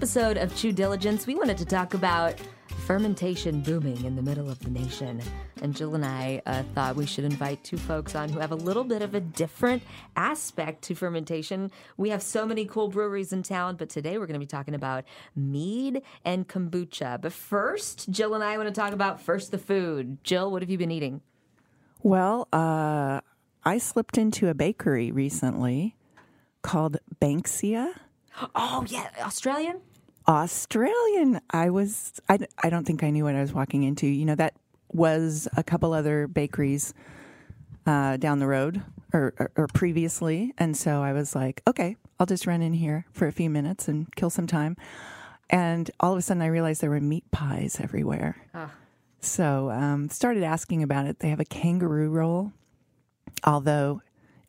episode of Chew Diligence, we wanted to talk about fermentation booming in the middle of the nation. And Jill and I uh, thought we should invite two folks on who have a little bit of a different aspect to fermentation. We have so many cool breweries in town, but today we're going to be talking about mead and kombucha. But first, Jill and I want to talk about first the food. Jill, what have you been eating? Well, uh, I slipped into a bakery recently called Banksia. Oh, yeah, Australian? Australian. I was, I, I don't think I knew what I was walking into. You know, that was a couple other bakeries uh, down the road or, or, or previously. And so I was like, okay, I'll just run in here for a few minutes and kill some time. And all of a sudden I realized there were meat pies everywhere. So um, started asking about it. They have a kangaroo roll, although,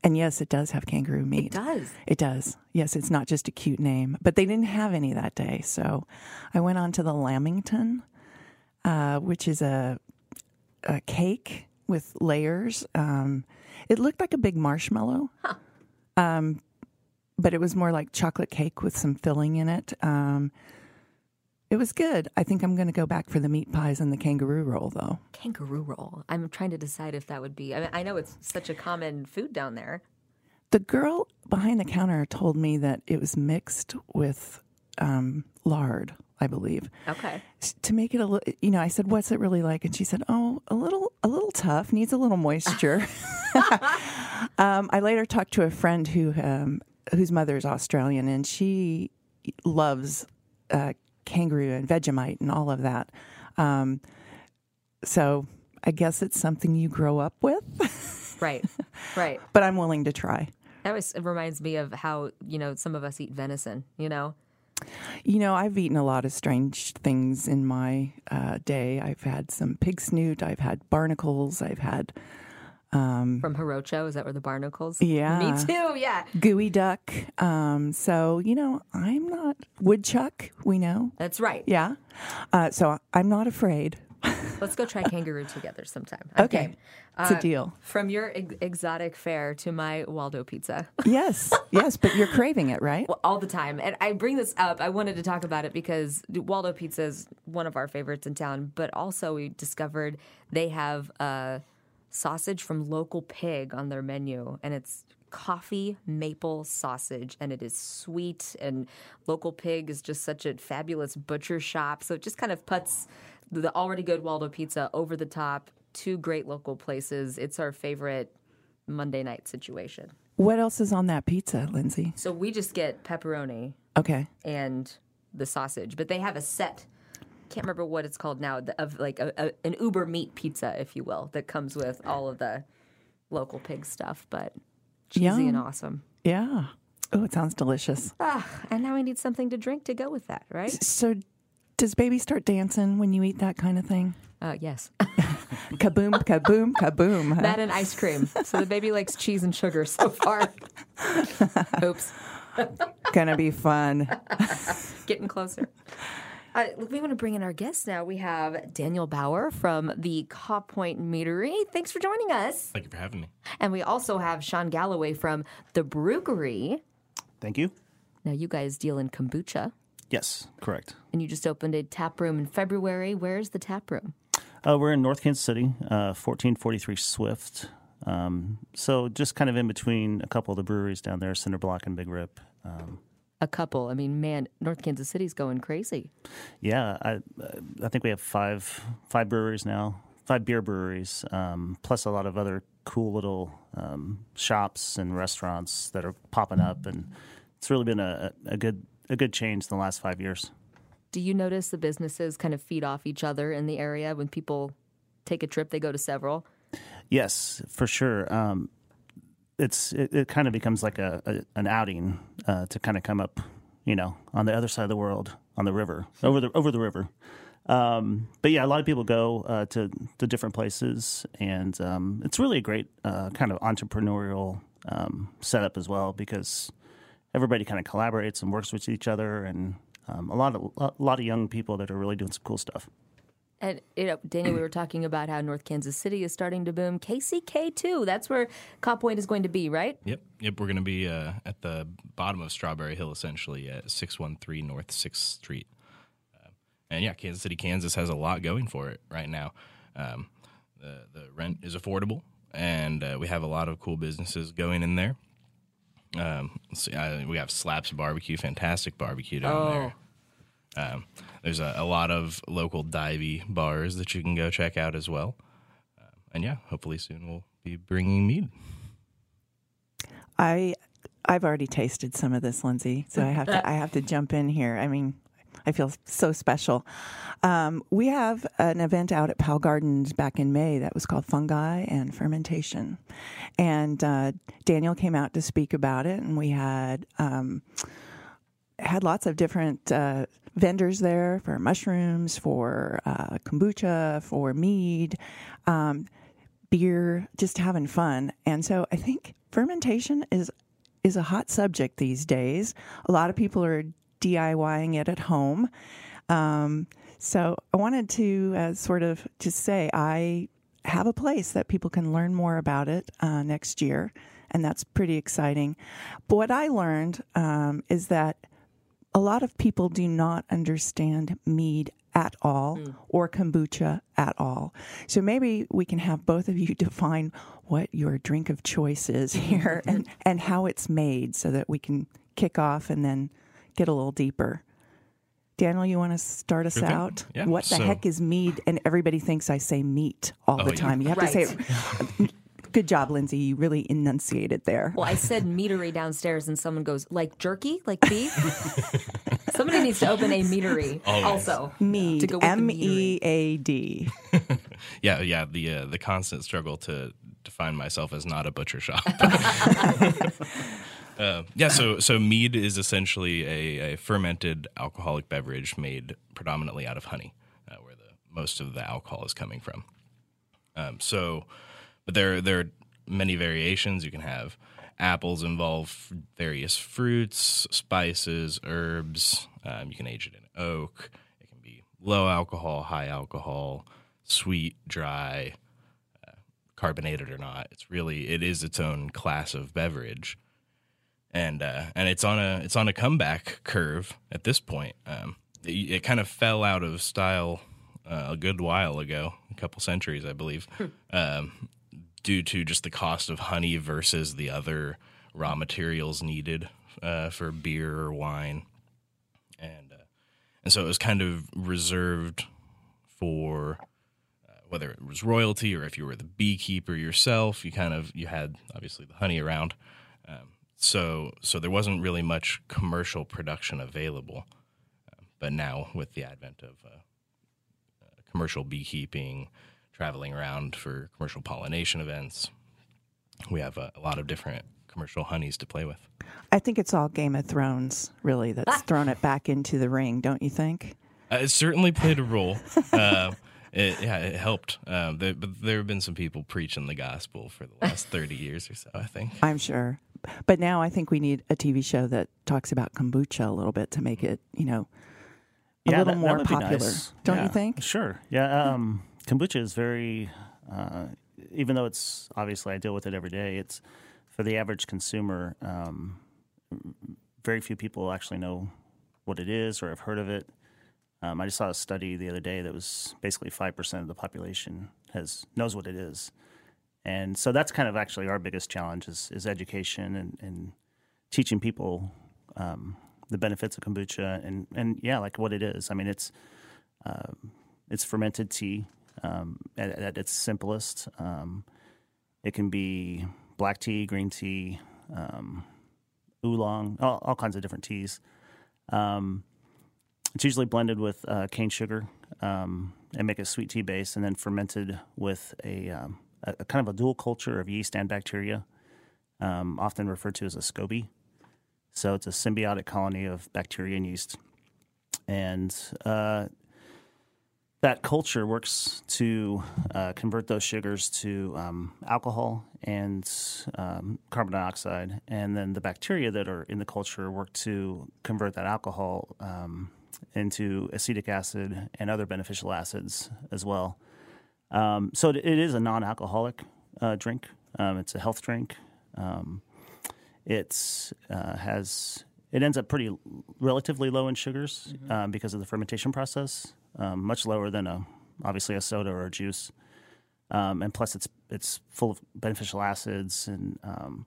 and yes, it does have kangaroo meat. It does. It does. Yes, it's not just a cute name, but they didn't have any that day. So I went on to the Lamington, uh, which is a, a cake with layers. Um, it looked like a big marshmallow, um, but it was more like chocolate cake with some filling in it. Um, it was good. I think I'm going to go back for the meat pies and the kangaroo roll, though. Kangaroo roll. I'm trying to decide if that would be. I mean, I know it's such a common food down there. The girl behind the counter told me that it was mixed with um, lard, I believe. Okay. To make it a little, you know, I said, "What's it really like?" And she said, "Oh, a little, a little tough. Needs a little moisture." um, I later talked to a friend who, um, whose mother is Australian, and she loves uh, kangaroo and Vegemite and all of that. Um, so I guess it's something you grow up with, Right. right. but I'm willing to try. That was, it reminds me of how, you know, some of us eat venison, you know? You know, I've eaten a lot of strange things in my uh, day. I've had some pig snoot. I've had barnacles. I've had From Hirocho, is that where the barnacles? Yeah. Me too, yeah. geoduck. Um, so, you know, I'm not woodchuck, we know. That's right. Yeah. Uh, so I'm not afraid. Let's go try kangaroo together sometime. I'm Okay. game. It's a deal. From your ex- exotic fare to my Waldo pizza. Yes. yes. But you're craving it, right? Well, all the time. And I bring this up. I wanted to talk about it because Waldo Pizza is one of our favorites in town, but also we discovered they have a sausage from local pig on their menu, and it's coffee maple sausage, and it is sweet. And local pig is just such a fabulous butcher shop, so it just kind of puts the already good Waldo Pizza over the top. Two great local places. It's our favorite Monday night situation. What else is on that pizza, Lindsay? So we just get pepperoni Okay. and the sausage, but they have a set. Can't remember what it's called now the- of like a, a, an Uber meat pizza, if you will, that comes with all of the local pig stuff, but cheesy and awesome. Yeah. Oh, it sounds delicious. Ah, and now we need something to drink to go with that, right? So, does baby start dancing when you eat that kind of thing? Uh, yes, Kaboom, kaboom, kaboom. huh? that and ice cream. So the baby likes cheese and sugar so far. Oops, Gonna be fun. getting closer. Uh, we want to bring in our guests now. We have Daniel Bauer from the Kaw Point Meadery. Thanks for joining us. Thank you for having me. And we also have Sean Galloway from the Brewery. Thank you. Now, you guys deal in kombucha, Yes, correct. and you just opened a tap room in February. Where's the tap room? Uh, we're in North Kansas City, uh, 1443 Swift. Um, so just kind of in between a couple of the breweries down there, Cinder Block and Big Rip. Um, A couple. I mean, man, North Kansas City's going crazy. yeah, I, I think we have five five breweries now, five beer breweries, um, plus a lot of other cool little um, shops and restaurants that are popping up, and it's really been a, a good a good change in the last five years. Do you notice the businesses kind of feed off each other in the area when people take a trip? They go to several. Yes, for sure. Um, it's it, it kind of becomes like a, a an outing uh, to kind of come up, you know, on the other side of the world, on the river, over the over the river. Um, but yeah, a lot of people go uh, to to different places, and um, it's really a great uh, kind of entrepreneurial um, setup as well because everybody kind of collaborates and works with each other, and um, a lot of a lot of young people that are really doing some cool stuff. And you know, Daniel, we were talking about how North Kansas City is starting to boom. KCK too. That's where Kaw Point is going to be, right? Yep, yep. We're going to be uh, at the bottom of Strawberry Hill, essentially at six one three North Sixth Street. Uh, and yeah, Kansas City, Kansas has a lot going for it right now. Um, the the rent is affordable, and uh, we have a lot of cool businesses going in there. Um, so, uh, we have Slaps Barbecue, fantastic barbecue down Oh. there. Um, there's a, a lot of local divey bars that you can go check out as well. Um, and yeah, hopefully soon we'll be bringing mead. I I've already tasted some of this, Lindsay, so I have to I have to jump in here. I mean, I feel so special. Um, we have an event out at Powell Gardens back in May that was called Fungi and Fermentation, and uh, Daniel came out to speak about it, and we had um, had lots of different uh, vendors there for mushrooms, for uh, kombucha, for mead. Um, beer, just having fun. And so I think fermentation is is a hot subject these days. A lot of people are DIYing it at home. Um, so I wanted to uh, sort of just say I have a place that people can learn more about it uh, next year, and that's pretty exciting. But what I learned um, is that a lot of people do not understand mead at all mm. or kombucha at all. So maybe we can have both of you define what your drink of choice is here and, and how it's made so that we can kick off and then get a little deeper. Daniel, you want to start us Sure out? Yeah. What the So- heck is mead? And everybody thinks I say meat all Oh, the yeah. time. You have to say it. Good job, Lindsay. You really enunciated there. Well, I said meadery downstairs, and someone goes, like jerky, like beef. Somebody needs to open a meadery Always. also. Mead, To go with the M meadery. E A D. Yeah, yeah. The uh, the constant struggle to define myself as not a butcher shop. uh, yeah, so so mead is essentially a, a fermented alcoholic beverage made predominantly out of honey, uh, where the most of the alcohol is coming from. Um, so, but there there are many variations you can have. Apples involve various fruits, spices, herbs. Um, you can age it in oak. It can be low alcohol, high alcohol, sweet, dry, uh, carbonated or not. It's really it is its own class of beverage, and uh, and it's on a it's on a comeback curve at this point. Um, it, it kind of fell out of style uh, a good while ago, a couple centuries, I believe, um, due to just the cost of honey versus the other raw materials needed uh, for beer or wine, and uh, and so it was kind of reserved for uh, whether it was royalty or if you were the beekeeper yourself. You kind of you had obviously the honey around, um, so so there wasn't really much commercial production available. Um, but now with the advent of uh, uh, commercial beekeeping, traveling around for commercial pollination events, we have a, a lot of different commercial honeys to play with. I think it's all Game of Thrones, really, that's thrown it back into the ring, don't you think? Uh, it certainly played a role. uh, it, yeah, it helped. Um, there, but there have been some people preaching the gospel for the last 30 years or so, I think. I'm sure. But now I think we need a TV show that talks about kombucha a little bit to make it, you know, a little that- that more would popular. nice. Don't Yeah, you think? Sure. Yeah. Um, kombucha is very, uh, even though it's obviously I deal with it every day. It's for the average consumer. Um, very few people actually know what it is or have heard of it. Um, I just saw a study the other day that was basically five percent of the population has knows what it is, and so that's kind of actually our biggest challenge is, is education and, and teaching people um, the benefits of kombucha and and yeah, like what it is. I mean, it's um, it's fermented tea um, at, at its simplest. Um, it can be black tea, green tea, um, oolong, all, all kinds of different teas. Um, it's usually blended with uh, cane sugar um, and make a sweet tea base, and then fermented with a, um, a, a kind of a dual culture of yeast and bacteria, often referred to as a SCOBY. So it's a symbiotic colony of bacteria and yeast, and uh, that culture works to uh, convert those sugars to um, alcohol and um, carbon dioxide, and then the bacteria that are in the culture work to convert that alcohol um, into acetic acid and other beneficial acids as well. Um, so it, it is a non-alcoholic uh, drink. Um, it's a health drink. Um, it's uh, has it ends up pretty relatively low in sugars um, because of the fermentation process, um, much lower than a obviously a soda or a juice. Um, and plus, it's it's full of beneficial acids and um,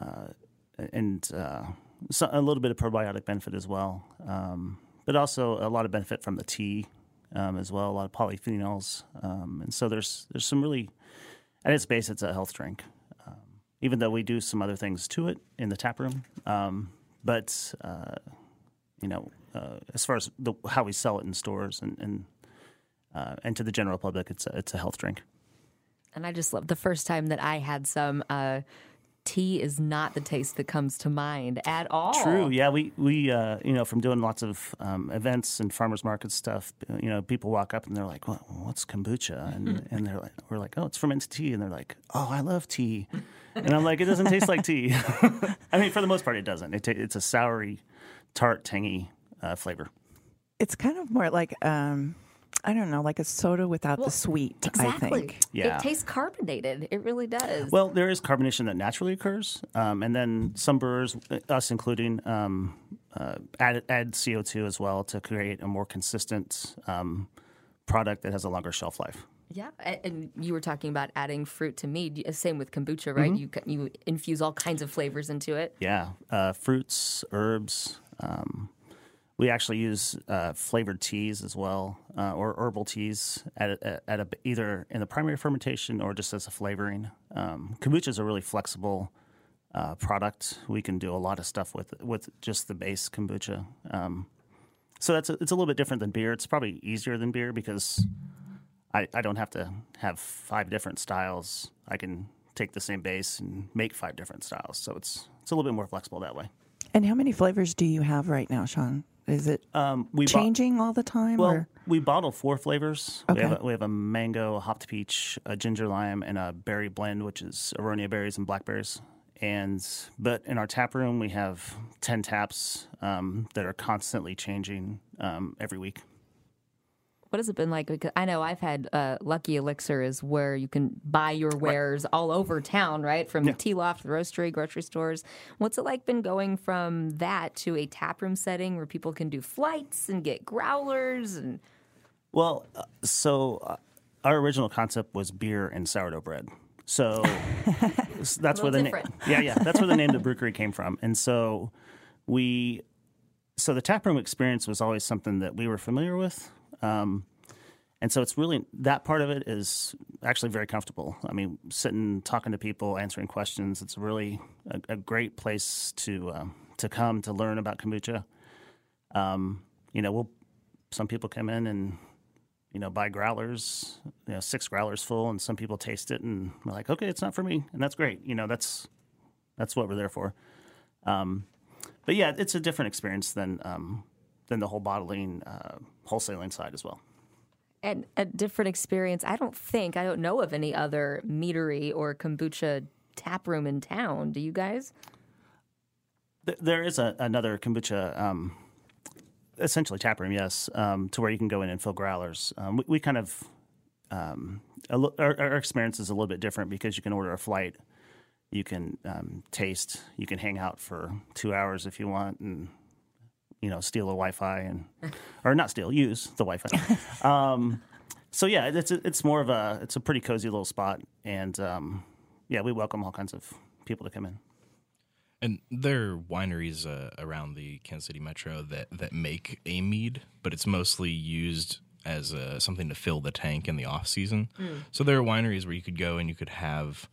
uh, and uh, so a little bit of probiotic benefit as well. Um, but also a lot of benefit from the tea um, as well. A lot of polyphenols, um, and so there's there's some really at its base, it's a health drink. Even though we do some other things to it in the tap room, but uh, you know, uh, as far as the, how we sell it in stores and and, uh, and to the general public, it's a, it's a health drink. And I just love the first time that I had some. Uh, tea is not the taste that comes to mind at all. True. Yeah, we we uh, you know from doing lots of um, events and farmers market stuff. You know, people walk up and they're like, well, "What's kombucha?" And and they're like, "We're like, oh, it's fermented tea," and they're like, "Oh, I love tea," and I'm like, "It doesn't taste like tea." I mean, for the most part, it doesn't. It ta- it's a soury, tart, tangy uh, flavor. It's kind of more like um, I don't know, like a soda without Well, the sweet. I think. Yeah. It tastes carbonated. It really does. Well, there is carbonation that naturally occurs, um, and then some brewers, us including, um, uh, add, add CO2 as well to create a more consistent um, product that has a longer shelf life. yeah, and you were talking about adding fruit to mead. Same with kombucha, right? You you infuse all kinds of flavors into it. Yeah, uh, fruits, herbs. Um, we actually use uh, flavored teas as well, uh, or herbal teas at a, at a, either in the primary fermentation or just as a flavoring. Um, kombucha is a really flexible uh, product. We can do a lot of stuff with with just the base kombucha. Um, so that's a, it's a little bit different than beer. It's probably easier than beer because I, I don't have to have five different styles. I can take the same base and make five different styles. So it's it's a little bit more flexible that way. And how many flavors do you have right now, Sean? Is it Um, we bo- changing all the time? well, or? we bottle four flavors. We, have Okay. a, we have a mango, a hopped peach, a ginger lime, and a berry blend, which is aronia berries and blackberries. And but in our tap room, we have ten taps um, that are constantly changing um, every week. What has it been like? Because I know I've had uh, Lucky Elixir is where you can buy your wares all over town, right? From the tea loft, the roastery, grocery stores. What's it like been going from that to a taproom setting where people can do flights and get growlers and Well, uh, so uh, our original concept was beer and sourdough bread. So that's where the name, yeah, yeah, that's where the name of the brewery came from. And so we, so the taproom experience was always something that we were familiar with. Um, and so it's really that part of it is actually very comfortable. I mean, sitting, talking to people, answering questions. It's really a, a great place to um, to come to learn about kombucha. Um, you know, we'll some people come in and you know buy growlers, you know, six growlers full, and some people taste it and we're like, okay, it's not for me, and that's great. You know, that's that's what we're there for. Um, but yeah, it's a different experience than than the whole bottling, uh, wholesaling side as well. and a different experience. I don't think I don't know of any other meadery or kombucha tap room in town. Do you guys? There is a, another kombucha, um, essentially tap room, yes, um, to where you can go in and fill growlers. Um, we, we kind of um, a our, our experience is a little bit different because you can order a flight, you can um, taste, you can hang out for two hours if you want, and you know steal the Wi-Fi and or not steal, use the Wi-Fi. um, so yeah, it's it's more of a it's a pretty cozy little spot, and um, yeah, we welcome all kinds of people to come in. And there are wineries uh, around the Kansas City metro that, that make a mead, but it's mostly used as uh something to fill the tank in the off season. So there are wineries where you could go and you could have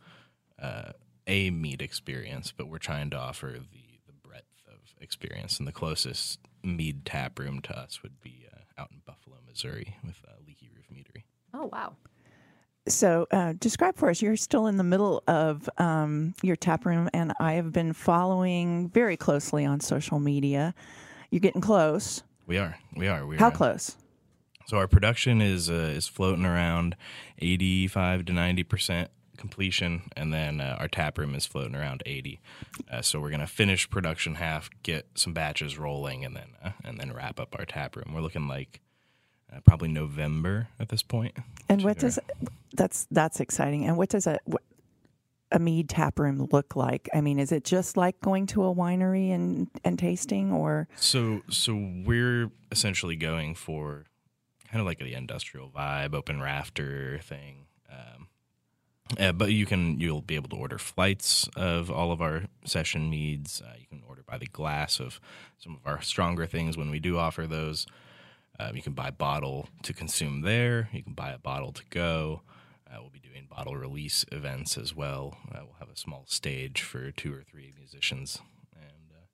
uh, a mead experience, but we're trying to offer the, the breadth of experience. And the closest mead tap room to us would be uh, out in Buffalo, Missouri, with uh, Leaky Roof Meadery. Oh wow! So, uh, describe for us. You're still in the middle of um, your tap room, and I have been following very closely on social media. You're getting close. We are, we are. We're, How uh, close? So our production is uh, is floating around eighty five to ninety percent completion, and then uh, our tap room is floating around 80. Uh, so we're gonna finish production half, get some batches rolling, and then uh, and then wrap up our tap room. We're looking like uh, probably November at this point. And what does that's that's exciting. And what does a what, a mead tap room look like? I mean, is it just like going to a winery and and tasting, or So so we're essentially going for kind of like the industrial vibe, open rafter thing. Um, uh, but you can you'll be able to order flights of all of our session meads. Uh, you can order by the glass of some of our stronger things when we do offer those. Um, you can buy bottle to consume there. You can buy a bottle to go. Uh, we'll be doing bottle release events as well. Uh, we'll have a small stage for two or three musicians and uh,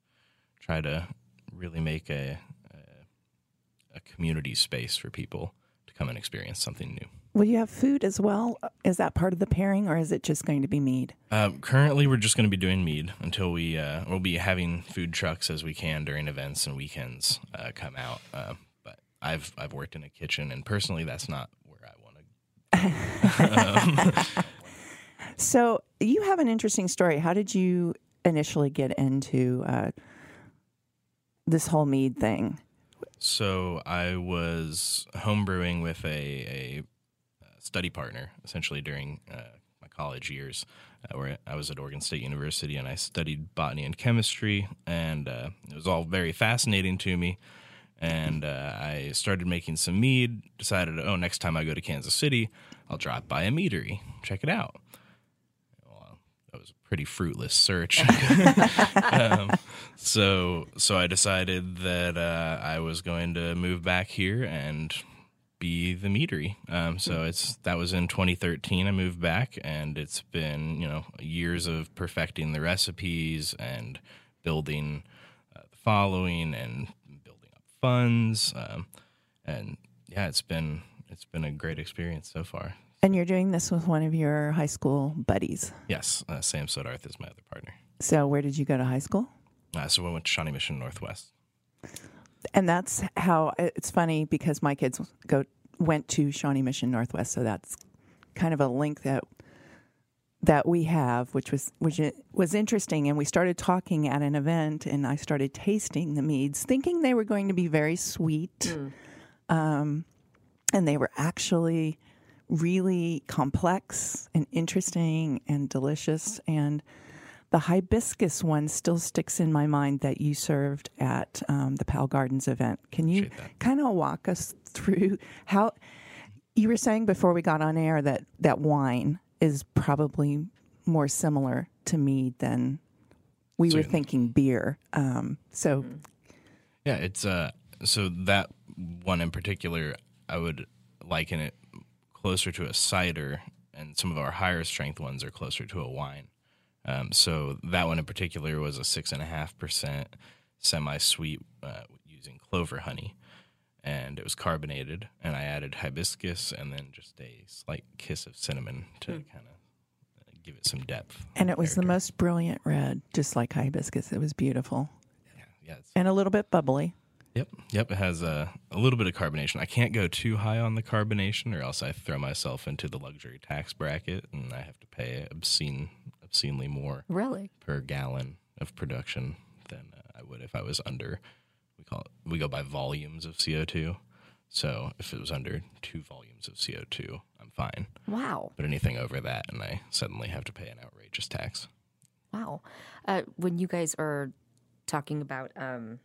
try to really make a, a a community space for people to come and experience something new. Will you have food as well? Is that part of the pairing, or is it just going to be mead? Um, currently, we're just going to be doing mead until we uh, we'll be having food trucks as we can during events and weekends uh, come out. Uh, but I've I've worked in a kitchen, and personally, that's not where I want to. So you have an interesting story. How did you initially get into uh, this whole mead thing? So I was homebrewing with a, a study partner essentially during uh, my college years, uh, where I was at Oregon State University and I studied botany and chemistry, and uh, it was all very fascinating to me. And uh, I started making some mead. Decided, oh, next time I go to Kansas City, I'll drop by a meadery, check it out. Well, that was a pretty fruitless search. um, so so I decided that uh, I was going to move back here and be the meadery. Um, so it's that was in 2013. I moved back, and it's been you know years of perfecting the recipes and building uh, the following and building up funds. Um, and yeah, it's been it's been a great experience so far. And you're doing this with one of your high school buddies. Yes, uh, Sam Sodarth is my other partner. So where did you go to high school? Uh, so we went to Shawnee Mission Northwest. And that's how it's funny because my kids go went to Shawnee Mission Northwest, so that's kind of a link that that we have, which was which was interesting. And we started talking at an event, and I started tasting the meads, thinking they were going to be very sweet, um, and they were actually really complex and interesting and delicious. And the hibiscus one still sticks in my mind that you served at um, the Powell Gardens event. Can you kind of walk us through how you were saying before we got on air that that wine is probably more similar to mead than we were thinking beer. Um, so Yeah, it's uh so that one in particular I would liken it closer to a cider and some of our higher strength ones are closer to a wine. Um, so that one in particular was a six and a half percent semi sweet uh, using clover honey. And it was carbonated, and I added hibiscus and then just a slight kiss of cinnamon to kind of give it some depth. and it was the most brilliant red, just like hibiscus. It was beautiful yeah, yeah, and a little bit bubbly. Yep, yep. It has a a little bit of carbonation. I can't go too high on the carbonation, or else I throw myself into the luxury tax bracket, and I have to pay obscene, obscenely more Really? per gallon of production than uh, I would if I was under. We call it. We go by volumes of CO two. So if it was under two volumes of CO two, I'm fine. Wow. But anything over that, and I suddenly have to pay an outrageous tax. Wow. Uh, when you guys are talking about, um,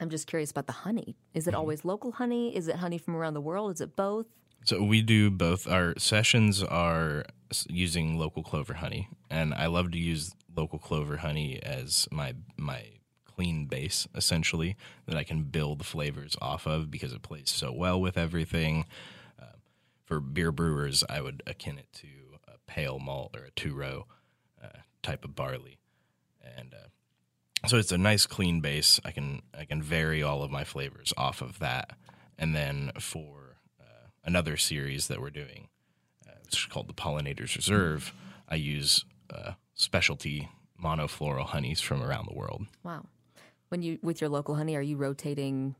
I'm just curious about the honey. Is Mm-hmm. it always local honey? Is it honey from around the world? Is it both? So we do both. Our sessions are using local clover honey, and I love to use local clover honey as my my clean base, essentially, that I can build flavors off of because it plays so well with everything. Um, for beer brewers, I would akin it to a pale malt or a two row uh, type of barley, and uh, so it's a nice clean base. I can I can vary all of my flavors off of that, and then for uh, another series that we're doing, uh, which is called the Pollinators Reserve, I use uh, specialty monofloral honeys from around the world. Wow. When you with your local honey, are you rotating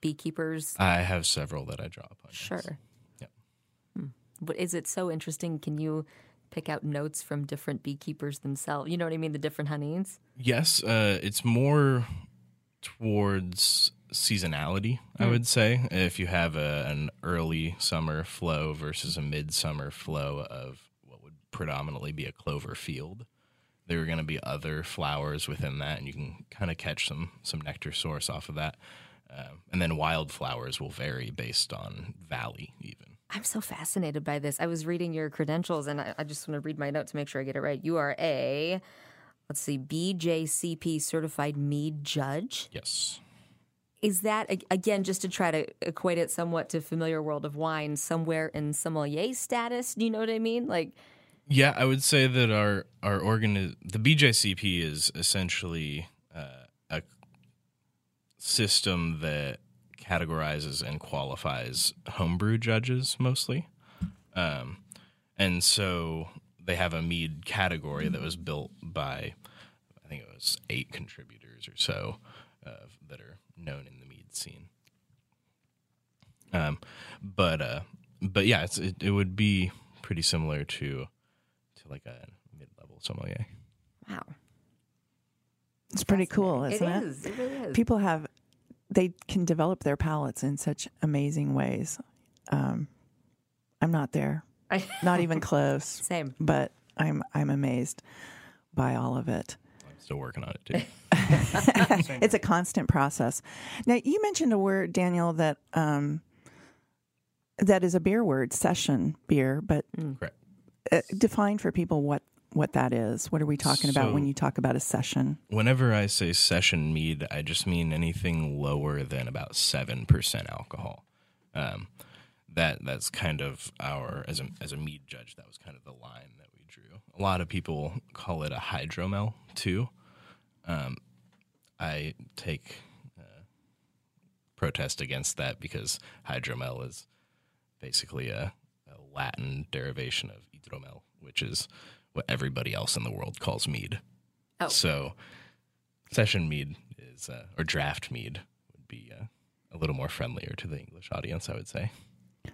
beekeepers? I have several that I draw upon. yes. Sure. Yep. But is it so interesting? Can you pick out notes from different beekeepers themselves? You know what I mean? The different honeys. Yes, uh, it's more towards seasonality, I would say. If you have a, an early summer flow versus a midsummer flow of what would predominantly be a clover field, there are going to be other flowers within that, and you can kind of catch some some nectar source off of that. Um, and then wildflowers will vary based on valley, even. I'm so fascinated by this. I was reading your credentials, and I, I just want to read my note to make sure I get it right. You are a, let's see, BJCP certified mead judge. Yes. Is that again just to try to equate it somewhat to familiar world of wine, somewhere in sommelier status? Do you know what I mean? Like, Yeah, I would say that our our organ the BJCP is essentially uh, a system that categorizes and qualifies homebrew judges mostly, um, and so they have a mead category that was built by I think it was eight contributors or so uh, that are known in the mead scene. Um, but uh, but yeah, it's, it it would be pretty similar to to like a mid level sommelier. wow, It's pretty cool, it isn't it? is. It really is. People have, they can develop their palates in such amazing ways. Um, I'm not there, not even close, Same. but I'm I'm amazed by all of it. I'm still working on it too. it's a constant process. Now, you mentioned a word, Daniel, that um, that is a beer word, session beer, but Correct. uh, define for people what what that is. What are we talking about when you talk about a session? Whenever I say session mead, I just mean anything lower than about seven percent alcohol. Um, that that's kind of our as a as a mead judge. That was kind of the line that we drew. A lot of people call it a hydromel too. Um, I take uh, protest against that because hydromel is basically a, a Latin derivation of hidromel, which is what everybody else in the world calls mead. Oh. So session mead is, uh, or draft mead would be uh, a little more friendlier to the English audience, I would say.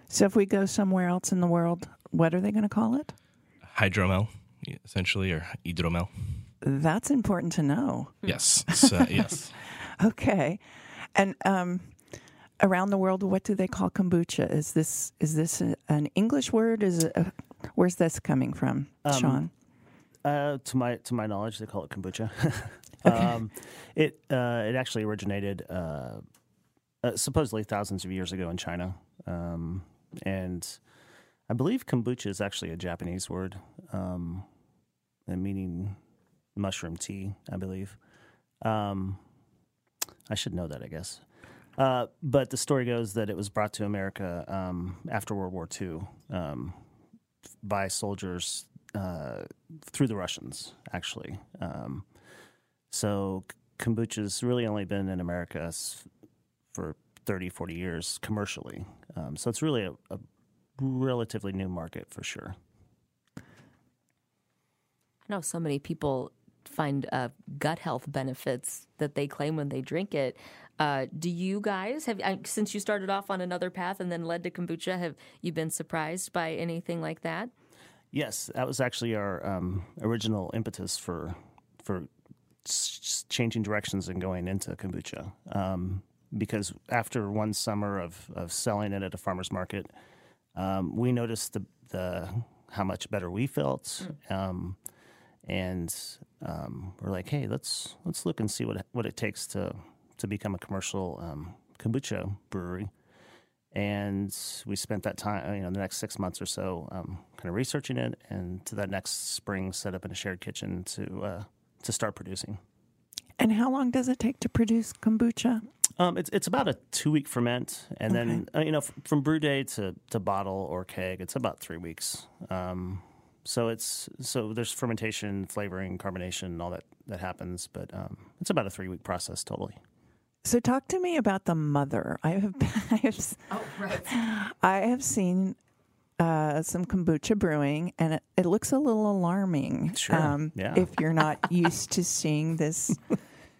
So, if we go somewhere else in the world, what are they going to call it? Hydromel, essentially, or hidromel. That's important to know. Yes. So, yes. Okay, and um, around the world, what do they call kombucha? Is this is this a, an English word? Is it a, where's this coming from, Sean? Uh, to my to my knowledge, they call it kombucha. um, it uh, it actually originated uh, uh, supposedly thousands of years ago in China, um, and I believe kombucha is actually a Japanese word, um, meaning mushroom tea. I believe. Um, I should know that, I guess. Uh, but the story goes that it was brought to America um, after World War II um, by soldiers uh, through the Russians, actually. Um, so kombucha's really only been in America for 30, 40 years commercially. Um, so it's really a, a relatively new market for sure. I know so many people find uh, gut health benefits that they claim when they drink it. Uh, do you guys have, since you started off on another path and then led to kombucha, have you been surprised by anything like that? Yes, that was actually our um, original impetus for for changing directions and going into kombucha. Um, because after one summer of, of selling it at a farmer's market, um, we noticed the, the how much better we felt, um, and um, we're like, hey, let's let's look and see what what it takes to to become a commercial um, kombucha brewery and we spent that time, you know, the next six months or so, um, kind of researching it, and to that next spring, set up in a shared kitchen to uh, to start producing. And how long does it take to produce kombucha? Um, it's it's about a two week ferment, and then uh, you know f- from brew day to, to bottle or keg, it's about three weeks. Um, so it's so there's fermentation, flavoring, carbonation, all that that happens, but um, it's about a three week process totally. So talk to me about the mother. I have I have Oh, right. I have seen uh, some kombucha brewing, and it, it looks a little alarming. um, Sure, yeah. If you're not used to seeing this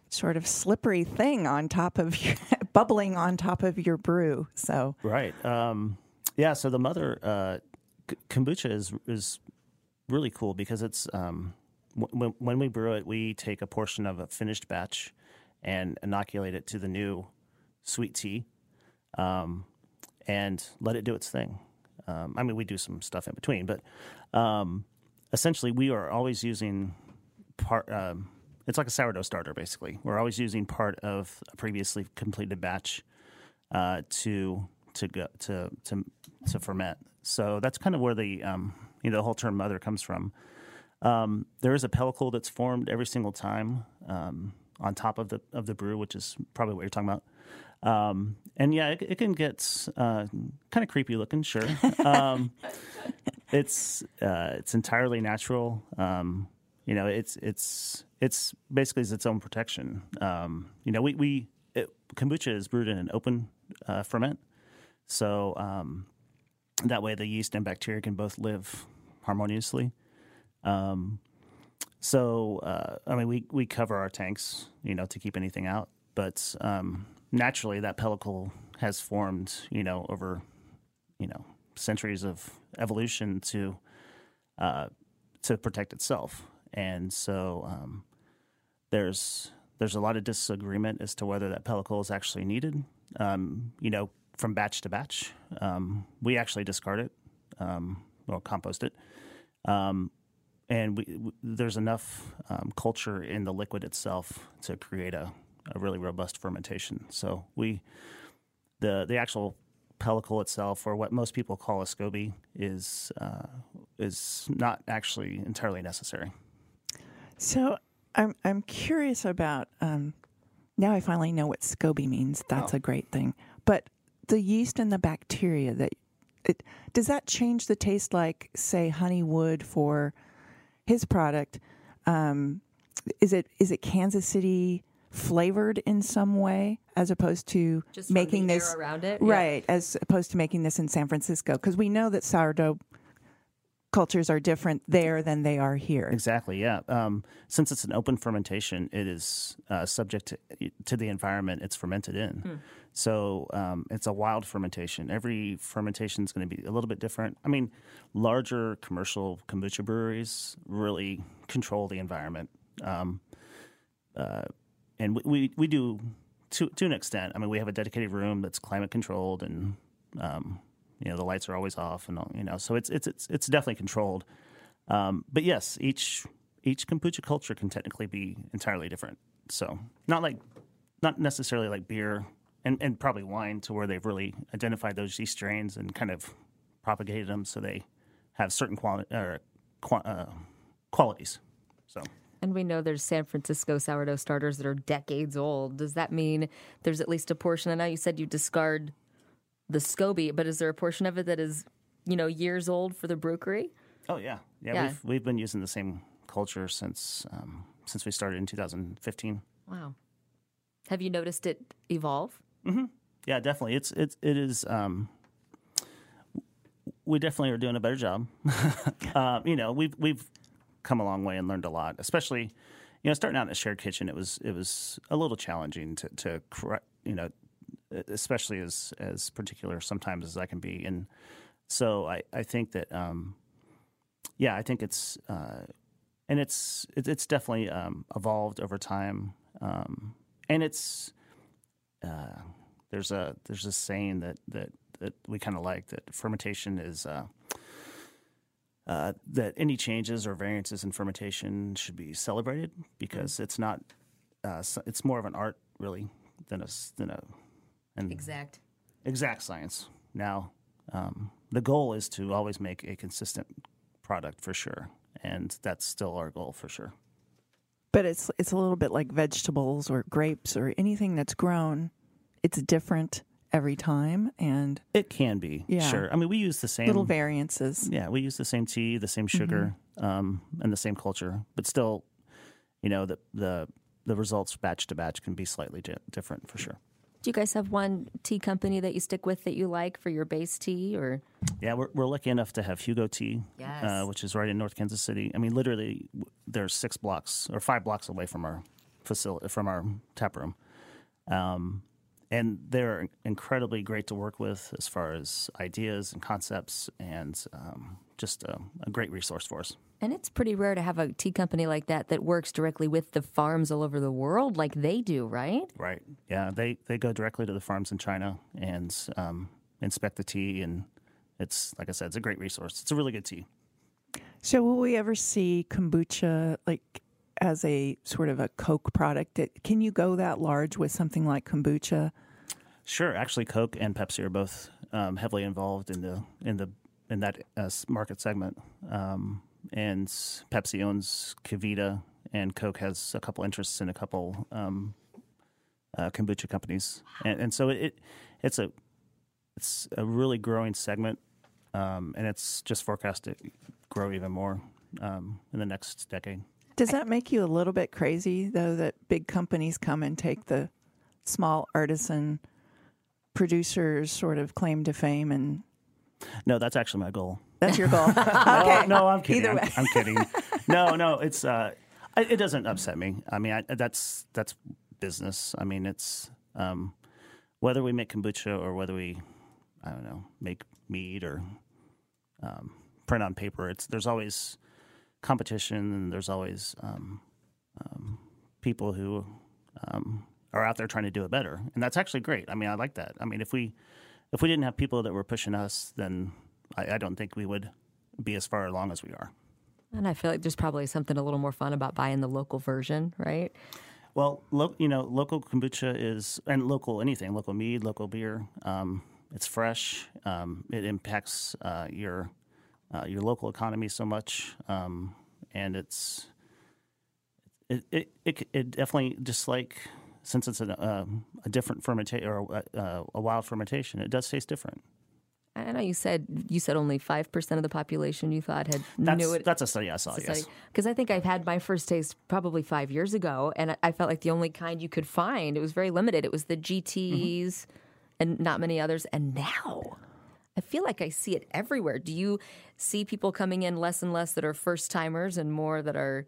sort of slippery thing on top of your, bubbling on top of your brew, so Right. Um, yeah. So the mother uh, k- kombucha is is really cool because it's um, w- when we brew it, we take a portion of a finished batch and inoculate it to the new sweet tea, um, and let it do its thing. Um, I mean, we do some stuff in between, but um, essentially, we are always using part. Um, it's like a sourdough starter, basically. We're always using part of a previously completed batch uh, to to go to to to ferment. So that's kind of where the um, you know the whole term mother comes from. Um, there is a pellicle that's formed every single time um, on top of the of the brew, which is probably what you're talking about. Um, and yeah, it, it can get uh, kind of creepy looking, sure. Um, it's uh, it's entirely natural. Um, you know, it's it's it's basically it's its own protection. Um, you know, we we it, kombucha is brewed in an open uh, ferment, so um, that way the yeast and bacteria can both live harmoniously. Um, so uh, I mean, we we cover our tanks, you know, to keep anything out, but um, naturally that pellicle has formed, you know, over you know centuries of evolution to uh, to protect itself, and so um, there's there's a lot of disagreement as to whether that pellicle is actually needed. Um, you know, from batch to batch, um, we actually discard it um, or compost it. Um, and we, w there's enough um, culture in the liquid itself to create a, a really robust fermentation. So we, the the actual pellicle itself, or what most people call a SCOBY, is uh, is not actually entirely necessary. So I'm I'm curious about. Um, now I finally know what SCOBY means. That's Oh. a great thing. But the yeast and the bacteria that it does that change the taste? Like say honey would for his product. Um, is it is it Kansas City flavored in some way as opposed to Just making this around it? Yeah. right as opposed to making this in San Francisco because we know that sourdough cultures are different there than they are here. Exactly. Yeah. Um, since it's an open fermentation, it is uh, subject to, to the environment it's fermented in. So um, it's a wild fermentation. Every fermentation is going to be a little bit different. I mean, larger commercial kombucha breweries really control the environment, um, uh, and we, we we do to to an extent. I mean, we have a dedicated room that's climate controlled and. Um, you know the lights are always off, and all, you know, so it's it's it's it's definitely controlled. Um, but yes, each each kombucha culture can technically be entirely different. So not like not necessarily like beer and, and probably wine to where they've really identified those yeast strains and kind of propagated them so they have certain quali- or, uh, qualities. So And we know there's San Francisco sourdough starters that are decades old. Does that mean there's at least a portion? I know you said you discard the SCOBY, but is there a portion of it that is, you know, years old for the brewery? oh yeah, yeah, Yeah. we've we've been using the same culture since um, since we started in 2015. Wow. Have you noticed it evolve? Yeah, definitely. It's it's it is. Um, we definitely are doing a better job. uh, you know, we've we've come a long way and learned a lot. Especially, you know, starting out in a shared kitchen, it was it was a little challenging to to correct. You know, especially as as particular sometimes as I can be, and so I I think that um, yeah, I think it's uh, and it's it, it's definitely um, evolved over time, um, and it's uh, there's a there's a saying that that that we kind of like that fermentation is uh, uh, that any changes or variances in fermentation should be celebrated because it's not uh, it's more of an art really than a than a an Exact. exact science. Now um, the goal is to always make a consistent product for sure, and that's still our goal for sure. But it's it's a little bit like vegetables or grapes or anything that's grown. It's different every time and It can be Yeah. sure. I mean, we use the same little variances. Yeah, we use the same tea, the same sugar, um, and the same culture, but still, you know, the the the results batch to batch can be slightly di- different for sure. Do you guys have one tea company that you stick with that you like for your base tea or Yeah, we're we're lucky enough to have Hugo Tea, Yes. uh, which is right in North Kansas City. I mean, literally, w- there's six blocks or five blocks away from our facility, from our tap room. Um, and they're incredibly great to work with as far as ideas and concepts, and um, just a, a great resource for us. And it's pretty rare to have a tea company like that that works directly with the farms all over the world, like they do, right? Right. Yeah. They they go directly to the farms in China and um, inspect the tea, and it's like I said, it's a great resource. It's a really good tea. So, will we ever see kombucha like as a sort of a Coke product? It- Can you go that large with something like kombucha? Sure. Actually, Coke and Pepsi are both um, heavily involved in the in the in that uh, market segment. Um, and Pepsi owns KeVita, and Coke has a couple interests in a couple um, uh, kombucha companies, and, and so it it's a it's a really growing segment, um, and it's just forecast to grow even more um, in the next decade. Does that make you a little bit crazy, though, that big companies come and take the small artisan producers' sort of claim to fame? And No, that's actually my goal. That's your goal. No, okay. no, I'm kidding. Either I'm. I'm kidding. No, no, it's uh, it it doesn't upset me. I mean, I, that's that's business. I mean, it's um, whether we make kombucha or whether we, I don't know, make meat or um, print on paper. It's there's always competition and there's always um, um, people who um, are out there trying to do it better, and that's actually great. I mean, I like that. I mean, if we if we didn't have people that were pushing us, then I, I don't think we would be as far along as we are. And I feel like there's probably something a little more fun about buying the local version, right? Well, lo- you know, local kombucha is and local anything, local mead, local beer. Um, it's fresh. Um, it impacts uh, your uh, your local economy so much, um, and it's it, it it it definitely just like since it's a um, a different fermentation or a, a wild fermentation, it does taste different. I know you said you said only five percent of the population you thought had That's knew it. that's a study I saw. Yes. Because I think I've had my first taste probably five years ago, and I- felt like the only kind you could find. It was very limited. It was the GTs and not many others. And now I feel like I see it everywhere. Do you see people coming in less and less that are first timers and more that are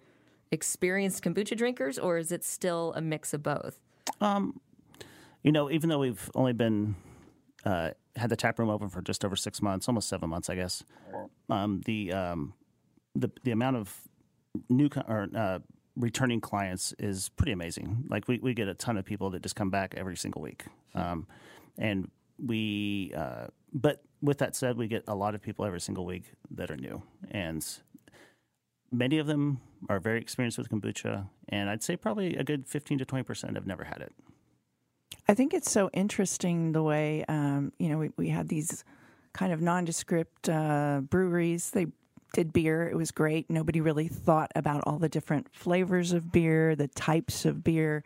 experienced kombucha drinkers, or is it still a mix of both? You know, even though we've only been uh, had the tap room open for just over six months, almost seven months, I guess. Um, the um, the the amount of new co- or uh, returning clients is pretty amazing. Like we, we get a ton of people that just come back every single week, um, and we. Uh, but with that said, we get a lot of people every single week that are new, and many of them are very experienced with kombucha, and I'd say probably a good fifteen to twenty percent have never had it. I think it's so interesting the way um, you know we, we had these kind of nondescript uh, breweries. They did beer; it was great. Nobody really thought about all the different flavors of beer, the types of beer,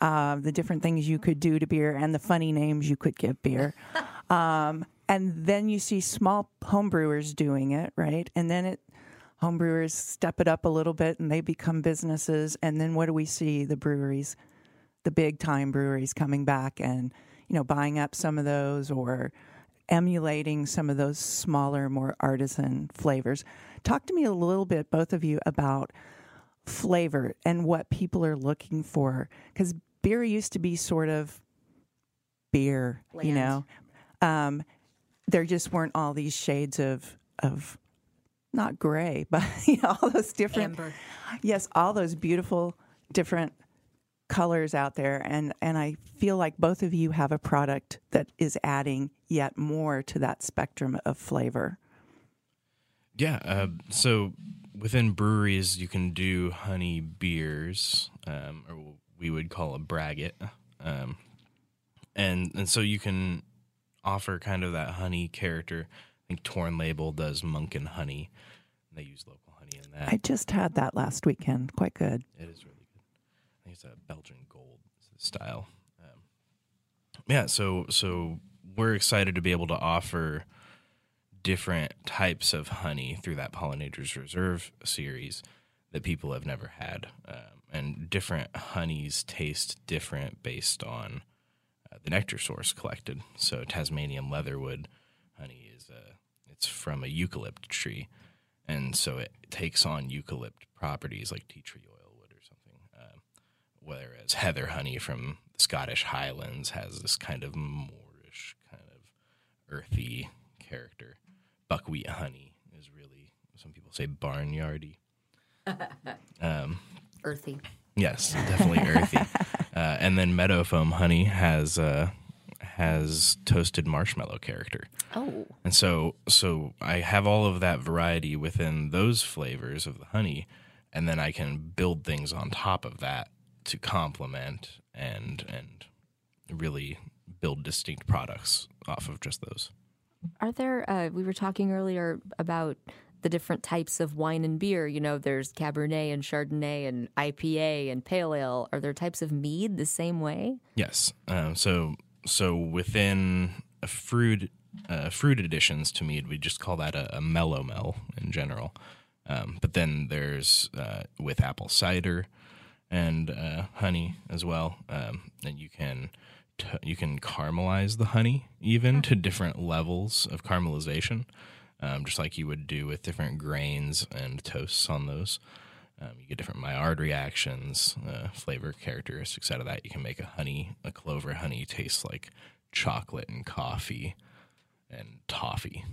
uh, the different things you could do to beer, and the funny names you could give beer. um, and then you see small homebrewers doing it, right? And then it homebrewers step it up a little bit, and they become businesses. And then what do we see? The breweries the big time breweries coming back and you know buying up some of those or emulating some of those smaller more artisan flavors. Talk to me a little bit both of you about flavor and what people are looking for because beer used to be sort of beer you know? Um, there just weren't all these shades of of not gray but you know all those different Amber. yes all those beautiful different colors out there and and I feel like both of you have a product that is adding yet more to that spectrum of flavor. Yeah. Uh, so within breweries, you can do honey beers, um, or we would call a braggot, um, and and so you can offer kind of that honey character. I think Torn Label does monk and honey. They use local honey in that. I just had that last weekend. Quite good. It is really think it's a Belgian gold style. Um, yeah, so so we're excited to be able to offer different types of honey through that Pollinators Reserve series that people have never had, um, and different honeys taste different based on uh, the nectar source collected. So Tasmanian leatherwood honey is a it's from a eucalypt tree, and so it takes on eucalypt properties like tea tree oil would or something. Um, whereas heather honey from the Scottish Highlands has this kind of moorish, kind of earthy character. Buckwheat honey is really some people say barnyardy. Earthy. Yes, definitely earthy. Uh, and then meadow foam honey has uh, has toasted marshmallow character. Oh. And so so I have all of that variety within those flavors of the honey and then I can build things on top of that to complement and and really build distinct products off of just those. Are there, uh, we were talking earlier about the different types of wine and beer. You know, there's Cabernet and Chardonnay and IPA and Pale Ale. Are there types of mead the same way? Yes. Um, so so within a fruit uh, fruit additions to mead, we just call that a, a melomel in general. Um, but then there's uh, with apple cider and uh, honey as well. Um, and you can t- you can caramelize the honey even to different levels of caramelization, um, just like you would do with different grains and toasts on those. Um, you get different Maillard reactions, uh, flavor characteristics out of that. You can make a honey, a clover honey taste like chocolate and coffee and toffee.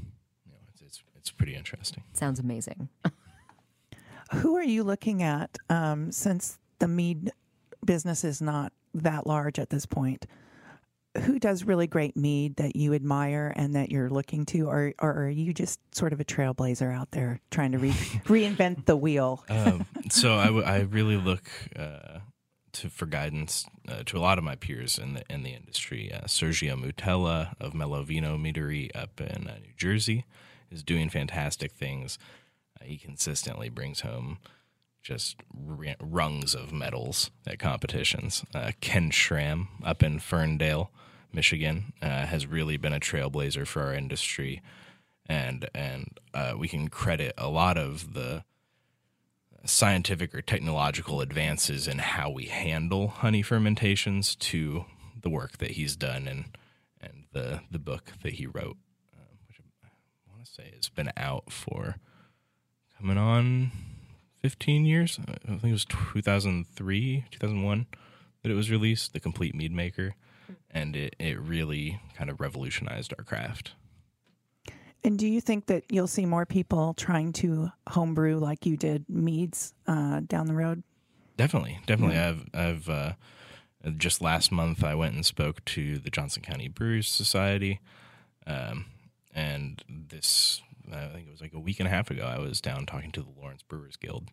You know, it's, it's it's pretty interesting. Sounds amazing. Who are you looking at um, since the mead business is not that large at this point? Who does really great mead that you admire and that you're looking to, or, or are you just sort of a trailblazer out there trying to re- reinvent the wheel? um, so I, w- I really look uh, to for guidance uh, to a lot of my peers in the in the industry. Uh, Sergio Moutela of Melovino Meadery up in uh, New Jersey is doing fantastic things. Uh, he consistently brings home just rungs of medals at competitions. Uh, Ken Schramm up in Ferndale, Michigan, uh, has really been a trailblazer for our industry, and and uh, we can credit a lot of the scientific or technological advances in how we handle honey fermentations to the work that he's done and and the the book that he wrote, uh, which I want to say has been out for coming on 15 years. I think it was 2003, 2001 that it was released, The Complete Mead Maker, and it it really kind of revolutionized our craft. And do you think that you'll see more people trying to homebrew like you did meads uh, down the road? Definitely, definitely. I've I've uh, just last month I went and spoke to the Johnson County Brewers Society, um, and this I think it was like a week and a half ago. I was down talking to the Lawrence Brewers Guild.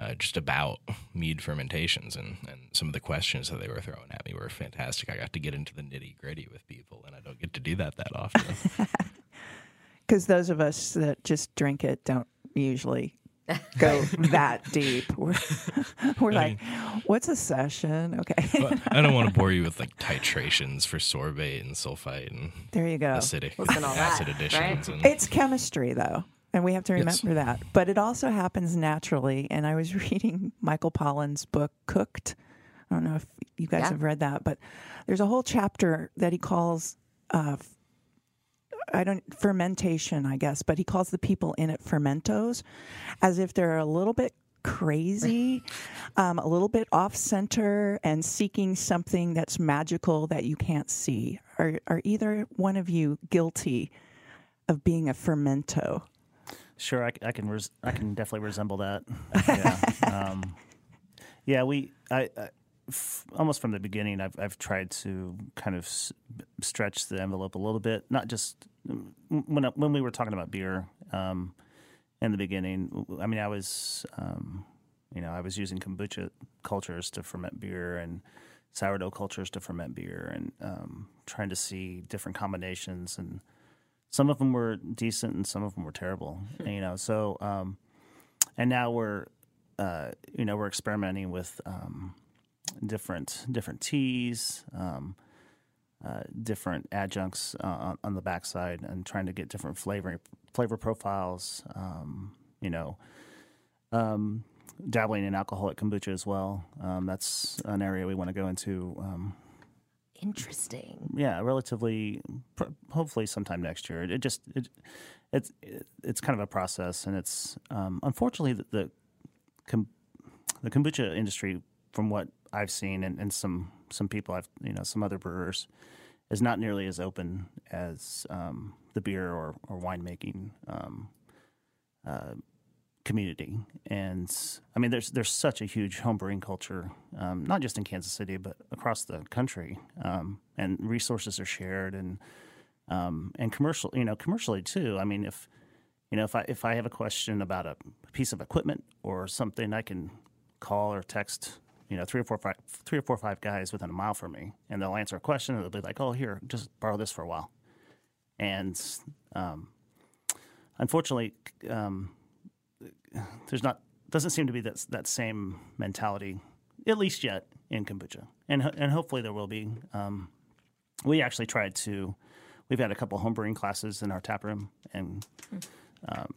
Uh, just about mead fermentations and, and some of the questions that they were throwing at me were fantastic. I got to get into the nitty gritty with people, and I don't get to do that that often. Because those of us that just drink it don't usually go that deep. We're, we're like, what's a session? Okay, But I don't want to bore you with like titrations for sorbate and sulfite and there you go. acidic Listen, all that, acid additions. And, It's chemistry, though, and we have to Yes. remember that. But it also happens naturally. And I was reading Michael Pollan's book, Cooked. I don't know if you guys Yeah. have read that, but there's a whole chapter that he calls. Uh, f- I don't fermentation, I guess, but he calls the people in it fermentos, as if they're a little bit crazy, um, a little bit off center, and seeking something that's magical that you can't see. Are are either one of you guilty of being a fermento? Sure, I, I can. Res- I can definitely resemble that. Yeah, um, yeah. We, I, I f- almost from the beginning, I've I've tried to kind of s- stretch the envelope a little bit. Not just when when we were talking about beer um, in the beginning. I mean, I was, um, you know, I was using kombucha cultures to ferment beer and sourdough cultures to ferment beer, and um, trying to see different combinations and some of them were decent and some of them were terrible you know so um and now we're uh you know we're experimenting with um different different teas um uh, different adjuncts uh, on, the backside and trying to get different flavor flavor profiles um you know um dabbling in alcoholic kombucha as well um that's an area we want to go into um Interesting. yeah, relatively, pr- hopefully sometime next year. It, just it, it's it, it's kind of a process, and it's um, unfortunately the the, the kombucha industry, from what I've seen and, and some some people I've you know some other brewers is not nearly as open as um, the beer or or winemaking um, uh, community. And I mean, there's there's such a huge homebrewing culture, um, not just in Kansas City but across the country. Um, and resources are shared and um, and commercial, you know, commercially too. I mean, if you know, if I if I have a question about a piece of equipment or something, I can call or text, you know, three or four five three or four five guys within a mile from me, and they'll answer a question, and they'll be like, "Oh, here, just borrow this for a while." And um, unfortunately, um, there's not doesn't seem to be that that same mentality, at least yet in kombucha, and and hopefully there will be. Um, we actually tried to we've had a couple homebrewing classes in our tap room and um,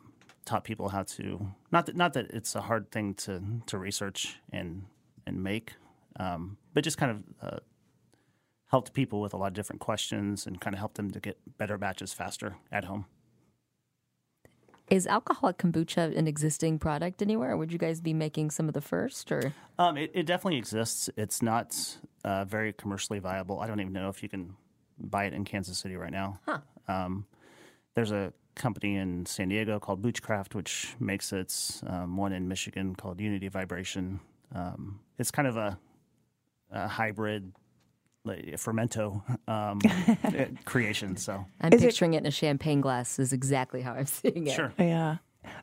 taught people how to not that not that it's a hard thing to to research and and make, um, but just kind of uh, helped people with a lot of different questions and kind of helped them to get better batches faster at home. Is alcoholic kombucha an existing product anywhere? Would you guys be making some of the first, or Um, it, it definitely exists. It's not uh, very commercially viable. I don't even know if you can buy it in Kansas City right now. Huh. Um, there's a company in San Diego called Boochcraft, which makes its um, one in Michigan called Unity Vibration. Um, it's kind of a, a hybrid like, fermento um, creation. So I'm Is picturing it in a champagne glass. Is exactly how I'm seeing it. sure. Yeah.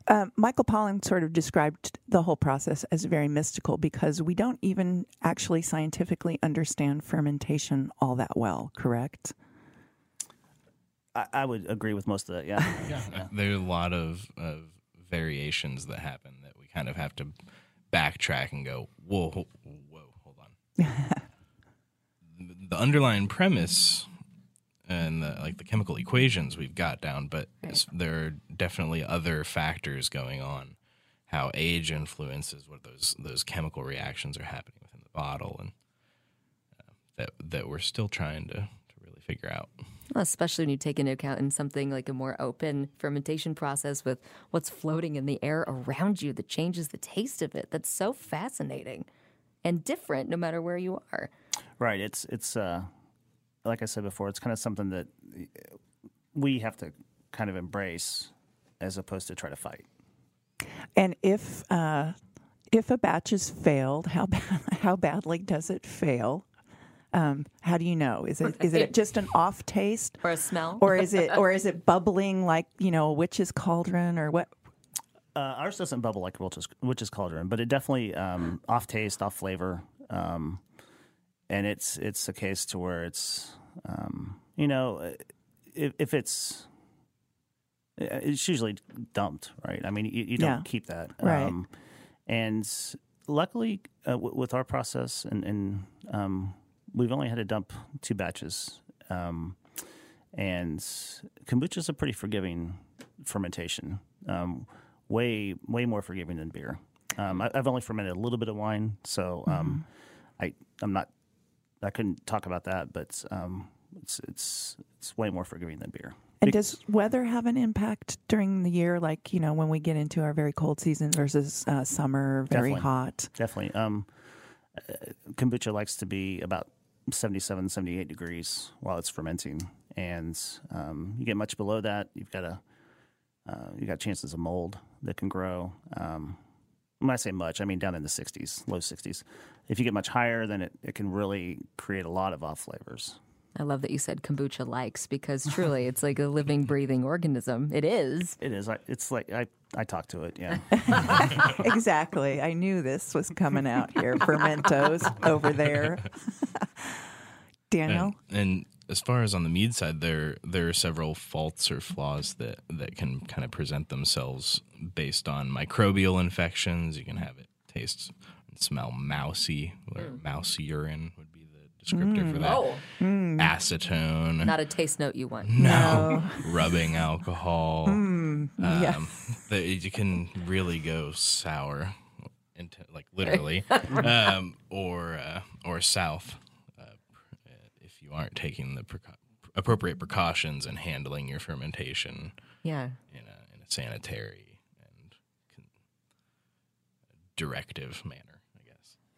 Uh, Michael Pollan sort of described the whole process as very mystical because we don't even actually scientifically understand fermentation all that well, correct? I, I would agree with most of that. Yeah. Uh, There are a lot of, of variations that happen that we kind of have to backtrack and go, whoa, whoa, whoa hold on. the underlying premise and the, like the chemical equations we've got down, but s- there are definitely other factors going on. How age influences what those those chemical reactions are happening within the bottle, and uh, that that we're still trying to, figure out. Well, especially when you take into account in something like a more open fermentation process with what's floating in the air around you that changes the taste of it. That's so fascinating and different no matter where you are. Right. It's it's uh, like I said before. It's kind of something that we have to kind of embrace as opposed to try to fight. And if uh, if a batch is failed, how ba- how badly does it fail? Um, how do you know? Is it is it just an off taste, Or a smell. or is it or is it bubbling like you know a witch's cauldron, or what? Uh, ours doesn't bubble like witch's, witch's cauldron, but it definitely um, off taste, off flavor, um, and it's it's a case to where it's um, you know if, if it's it's usually dumped, right? I mean, you, you don't Yeah. keep that, Right. Um, and luckily, uh, w- with our process, and, and um, we've only had to dump two batches. Um, and kombucha is a pretty forgiving fermentation, um, way way more forgiving than beer. Um, I, I've only fermented a little bit of wine, so um, I I'm not I couldn't talk about that, but um, it's it's it's way more forgiving than beer. And does weather have an impact during the year? Like you know when we get into our very cold season versus uh, summer, very Definitely. hot. Definitely. Um, uh, kombucha likes to be about 77, 78 degrees while it's fermenting, and um, you get much below that, you've got a uh, you got chances of mold that can grow. Um, when I say much, I mean down in the 60s, low 60s. If you get much higher, then it, it can really create a lot of off flavors. I love that you said kombucha likes because truly it's like a living, breathing organism. It is. It is. I, it's like I, I talk to it. Yeah. exactly. I knew this was coming out here. Fermentos over there. Daniel. And, and as far as on the mead side, there there are several faults or flaws that that can kind of present themselves based on microbial infections. You can have it taste and smell mousy, or hmm. mouse urine would be the descriptor for that. Oh, Acetone, not a taste note you want. no, rubbing alcohol. yeah. Um, that you can really go sour, into, like literally, um, or uh, or south uh, if you aren't taking the precau- appropriate precautions and handling your fermentation Yeah. in a in a sanitary and con- directive manner.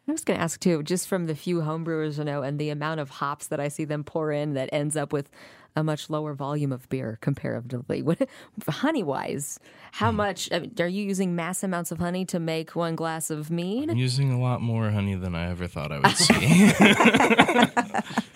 I was going to ask too, just from the few homebrewers I know and the amount of hops that I see them pour in that ends up with a much lower volume of beer comparatively. honey wise, how much I mean, are you using mass amounts of honey to make one glass of mead? I'm using a lot more honey than I ever thought I would see.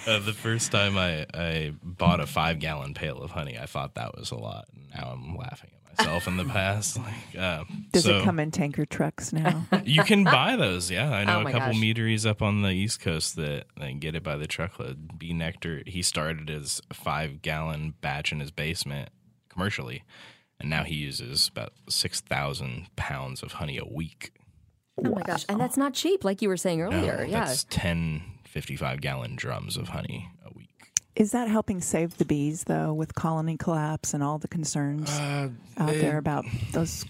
uh, the first time I, I bought a five gallon pail of honey, I thought that was a lot. Now I'm laughing at myself in the past. Like, uh, Does so it come in tanker trucks now? You can buy those. Yeah, I know Oh a couple gosh. meaderies up on the East Coast that, that get it by the truckload. B. Nektar. He started his five gallon batch in his basement commercially, and now he uses about six thousand pounds of honey a week. Oh my gosh. And that's not cheap, like you were saying No, earlier. yeah. That's 10 55 gallon drums of honey a week. Is that helping save the bees though, with colony collapse and all the concerns Uh, out there about those?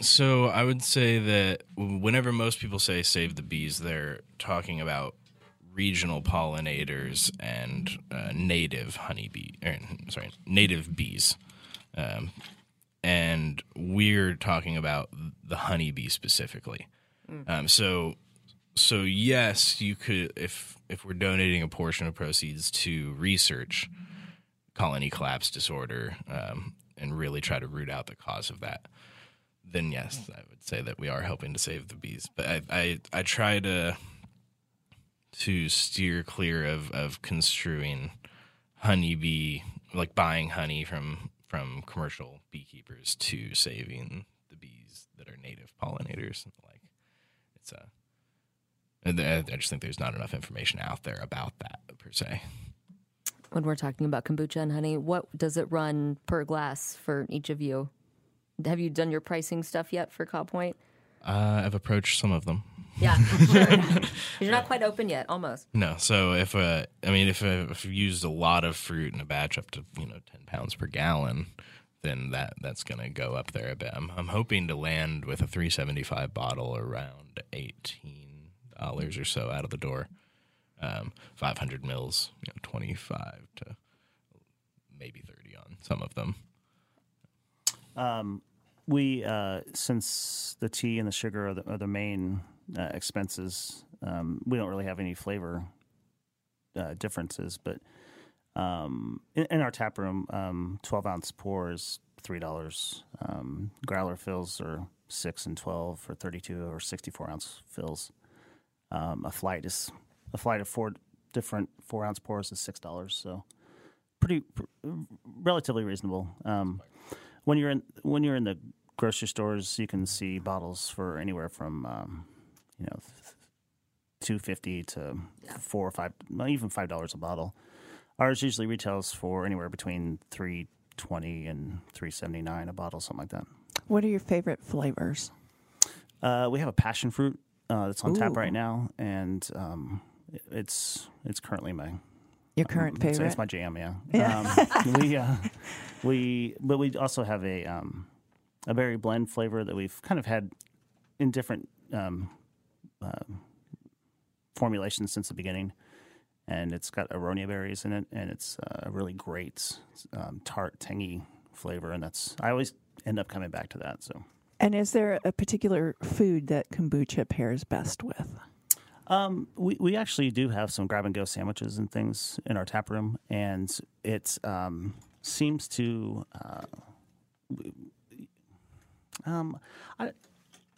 So I would say that whenever most people say save the bees, they're talking about regional pollinators and uh, native honeybee, er, sorry, native bees. Um, and we're talking about the honeybee specifically. Um, so, so yes, you could if if we're donating a portion of proceeds to research colony collapse disorder um, and really try to root out the cause of that then yes, I would say that we are helping to save the bees. But I I, I try to to steer clear of, of construing honeybee like buying honey from from commercial beekeepers to saving the bees that are native pollinators. and the Like it's a I just think there's not enough information out there about that per se. when we're talking about kombucha and honey, what does it run per glass for each of you? Have you done your pricing stuff yet for Kaw Point? Uh, I've approached some of them. Yeah, sure. You're not quite open yet, almost. No, so if uh, I mean if uh, if you used a lot of fruit in a batch up to you know ten pounds per gallon, then that that's gonna go up there a bit. I'm I'm hoping to land with a 375 bottle around eighteen dollars or so out of the door. Um, 500 mils, you know, 25 to maybe 30 on some of them. Um, we uh, since the tea and the sugar are the, are the main uh, expenses, um, we don't really have any flavor uh, differences. But um, in, in our tap room, um, twelve ounce pours three dollars. Um, growler fills are six and twelve for thirty two or sixty four ounce fills. Um, a flight is a flight of four different four ounce pours is six dollars. So pretty pr- relatively reasonable. Um, when you're in when you're in the grocery stores, you can see bottles for anywhere from um, you know two fifty to four or five, well, even five dollars a bottle. Ours usually retails for anywhere between three twenty and three seventy nine a bottle, something like that. What are your favorite flavors? Uh, we have a passion fruit uh, that's on tap right now, and um, it's it's currently my Your current Um, it's- favorite? It's my jam, yeah. Um, we uh, we but we also have a um, a berry blend flavor that we've kind of had in different um, uh, formulations since the beginning, and it's got aronia berries in it, and it's uh, a really great um, tart, tangy flavor, and that's I always end up coming back to that. So. And is there a particular food that kombucha pairs best with? Um, we we actually do have some grab and go sandwiches and things in our tap room, and it um, seems to. Uh, um, I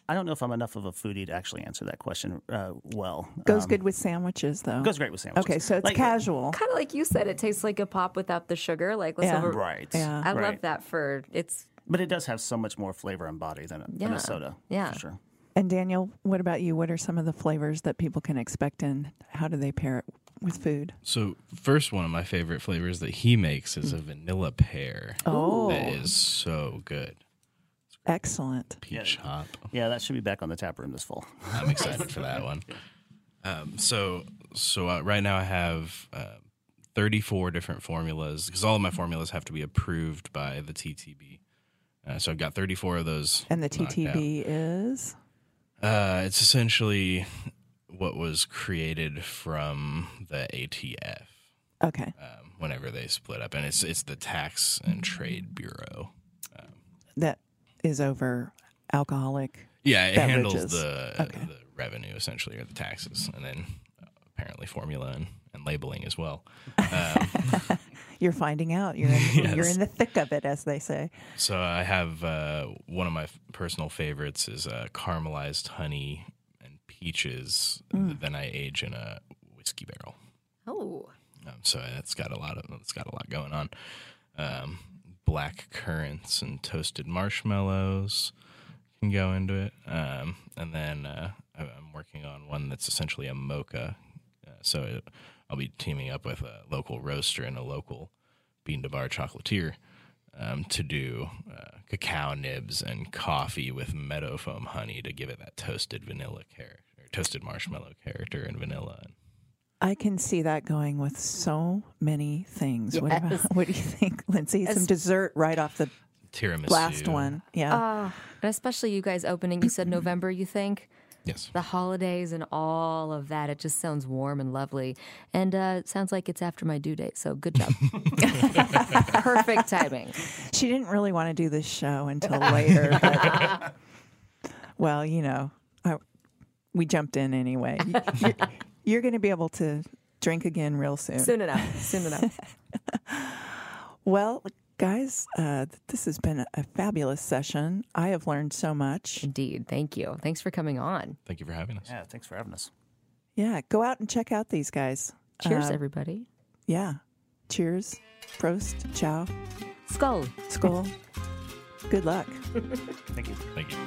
I don't know if I'm enough of a foodie to actually answer that question uh, well. Goes Um, good with sandwiches, though. Goes great with sandwiches. Okay, so it's Like- casual. Kind of like you said, it tastes like a pop without the sugar. Like let's Yeah. over- Right. Yeah. I love that for it's But it does have so much more flavor and body than a, than a soda. Yeah. For sure. And Daniel, what about you? What are some of the flavors that people can expect, and how do they pair it with food? So first one of my favorite flavors that he makes is a vanilla pear. Oh. That is so good. Excellent. Peach hop. Yeah, that should be back on the tap room this fall. I'm excited for that one. Um, so so uh, right now I have uh, 34 different formulas because all of my formulas have to be approved by the TTB. Uh, so I've got 34 of those. And the. TTB is Uh, it's essentially what was created from the ATF okay. um, whenever they split up, and it's it's the Tax and Trade Bureau. That is over alcoholic. Yeah, it handles the Okay. the revenue essentially, or the taxes, and then uh, apparently formula and, and labeling as well. You're finding out. You're in, you're in the thick of it, as they say. So I have uh, one of my personal favorites is uh, caramelized honey and peaches. Then I age in a whiskey barrel. Oh, Um, so that's got a lot of it's got a lot going on. Um, black currants and toasted marshmallows can go into it, um, and then uh, I- I'm working on one that's essentially a mocha. Uh, so it, I'll be teaming up with a local roaster and a local bean to bar chocolatier um, to do uh, cacao nibs and coffee with meadow foam honey to give it that toasted vanilla character, toasted marshmallow character, and vanilla. I can see that going with so many things. What, about, what do you think, Lindsay? Some As- dessert right off the Tiramisu. last one. Yeah. uh, and especially you guys opening. You said November. You think Yes. the holidays and all of that. It just sounds warm and lovely, and uh, it sounds like it's after my due date. So good job. Perfect timing. she didn't really want to do this show until later. But, well, you know, I, we jumped in anyway. You're, you're going to be able to drink again real soon. Soon enough. Soon enough. Well, guys, uh, this has been a fabulous session. I have learned so much. Indeed. Thank you. Thanks for coming on. Thank you for having us. Yeah, thanks for having us. Yeah, go out and check out these guys. Cheers, Uh, everybody. Yeah. Cheers. Prost. Ciao. Skull. Skull. Good luck. Thank you. Thank you.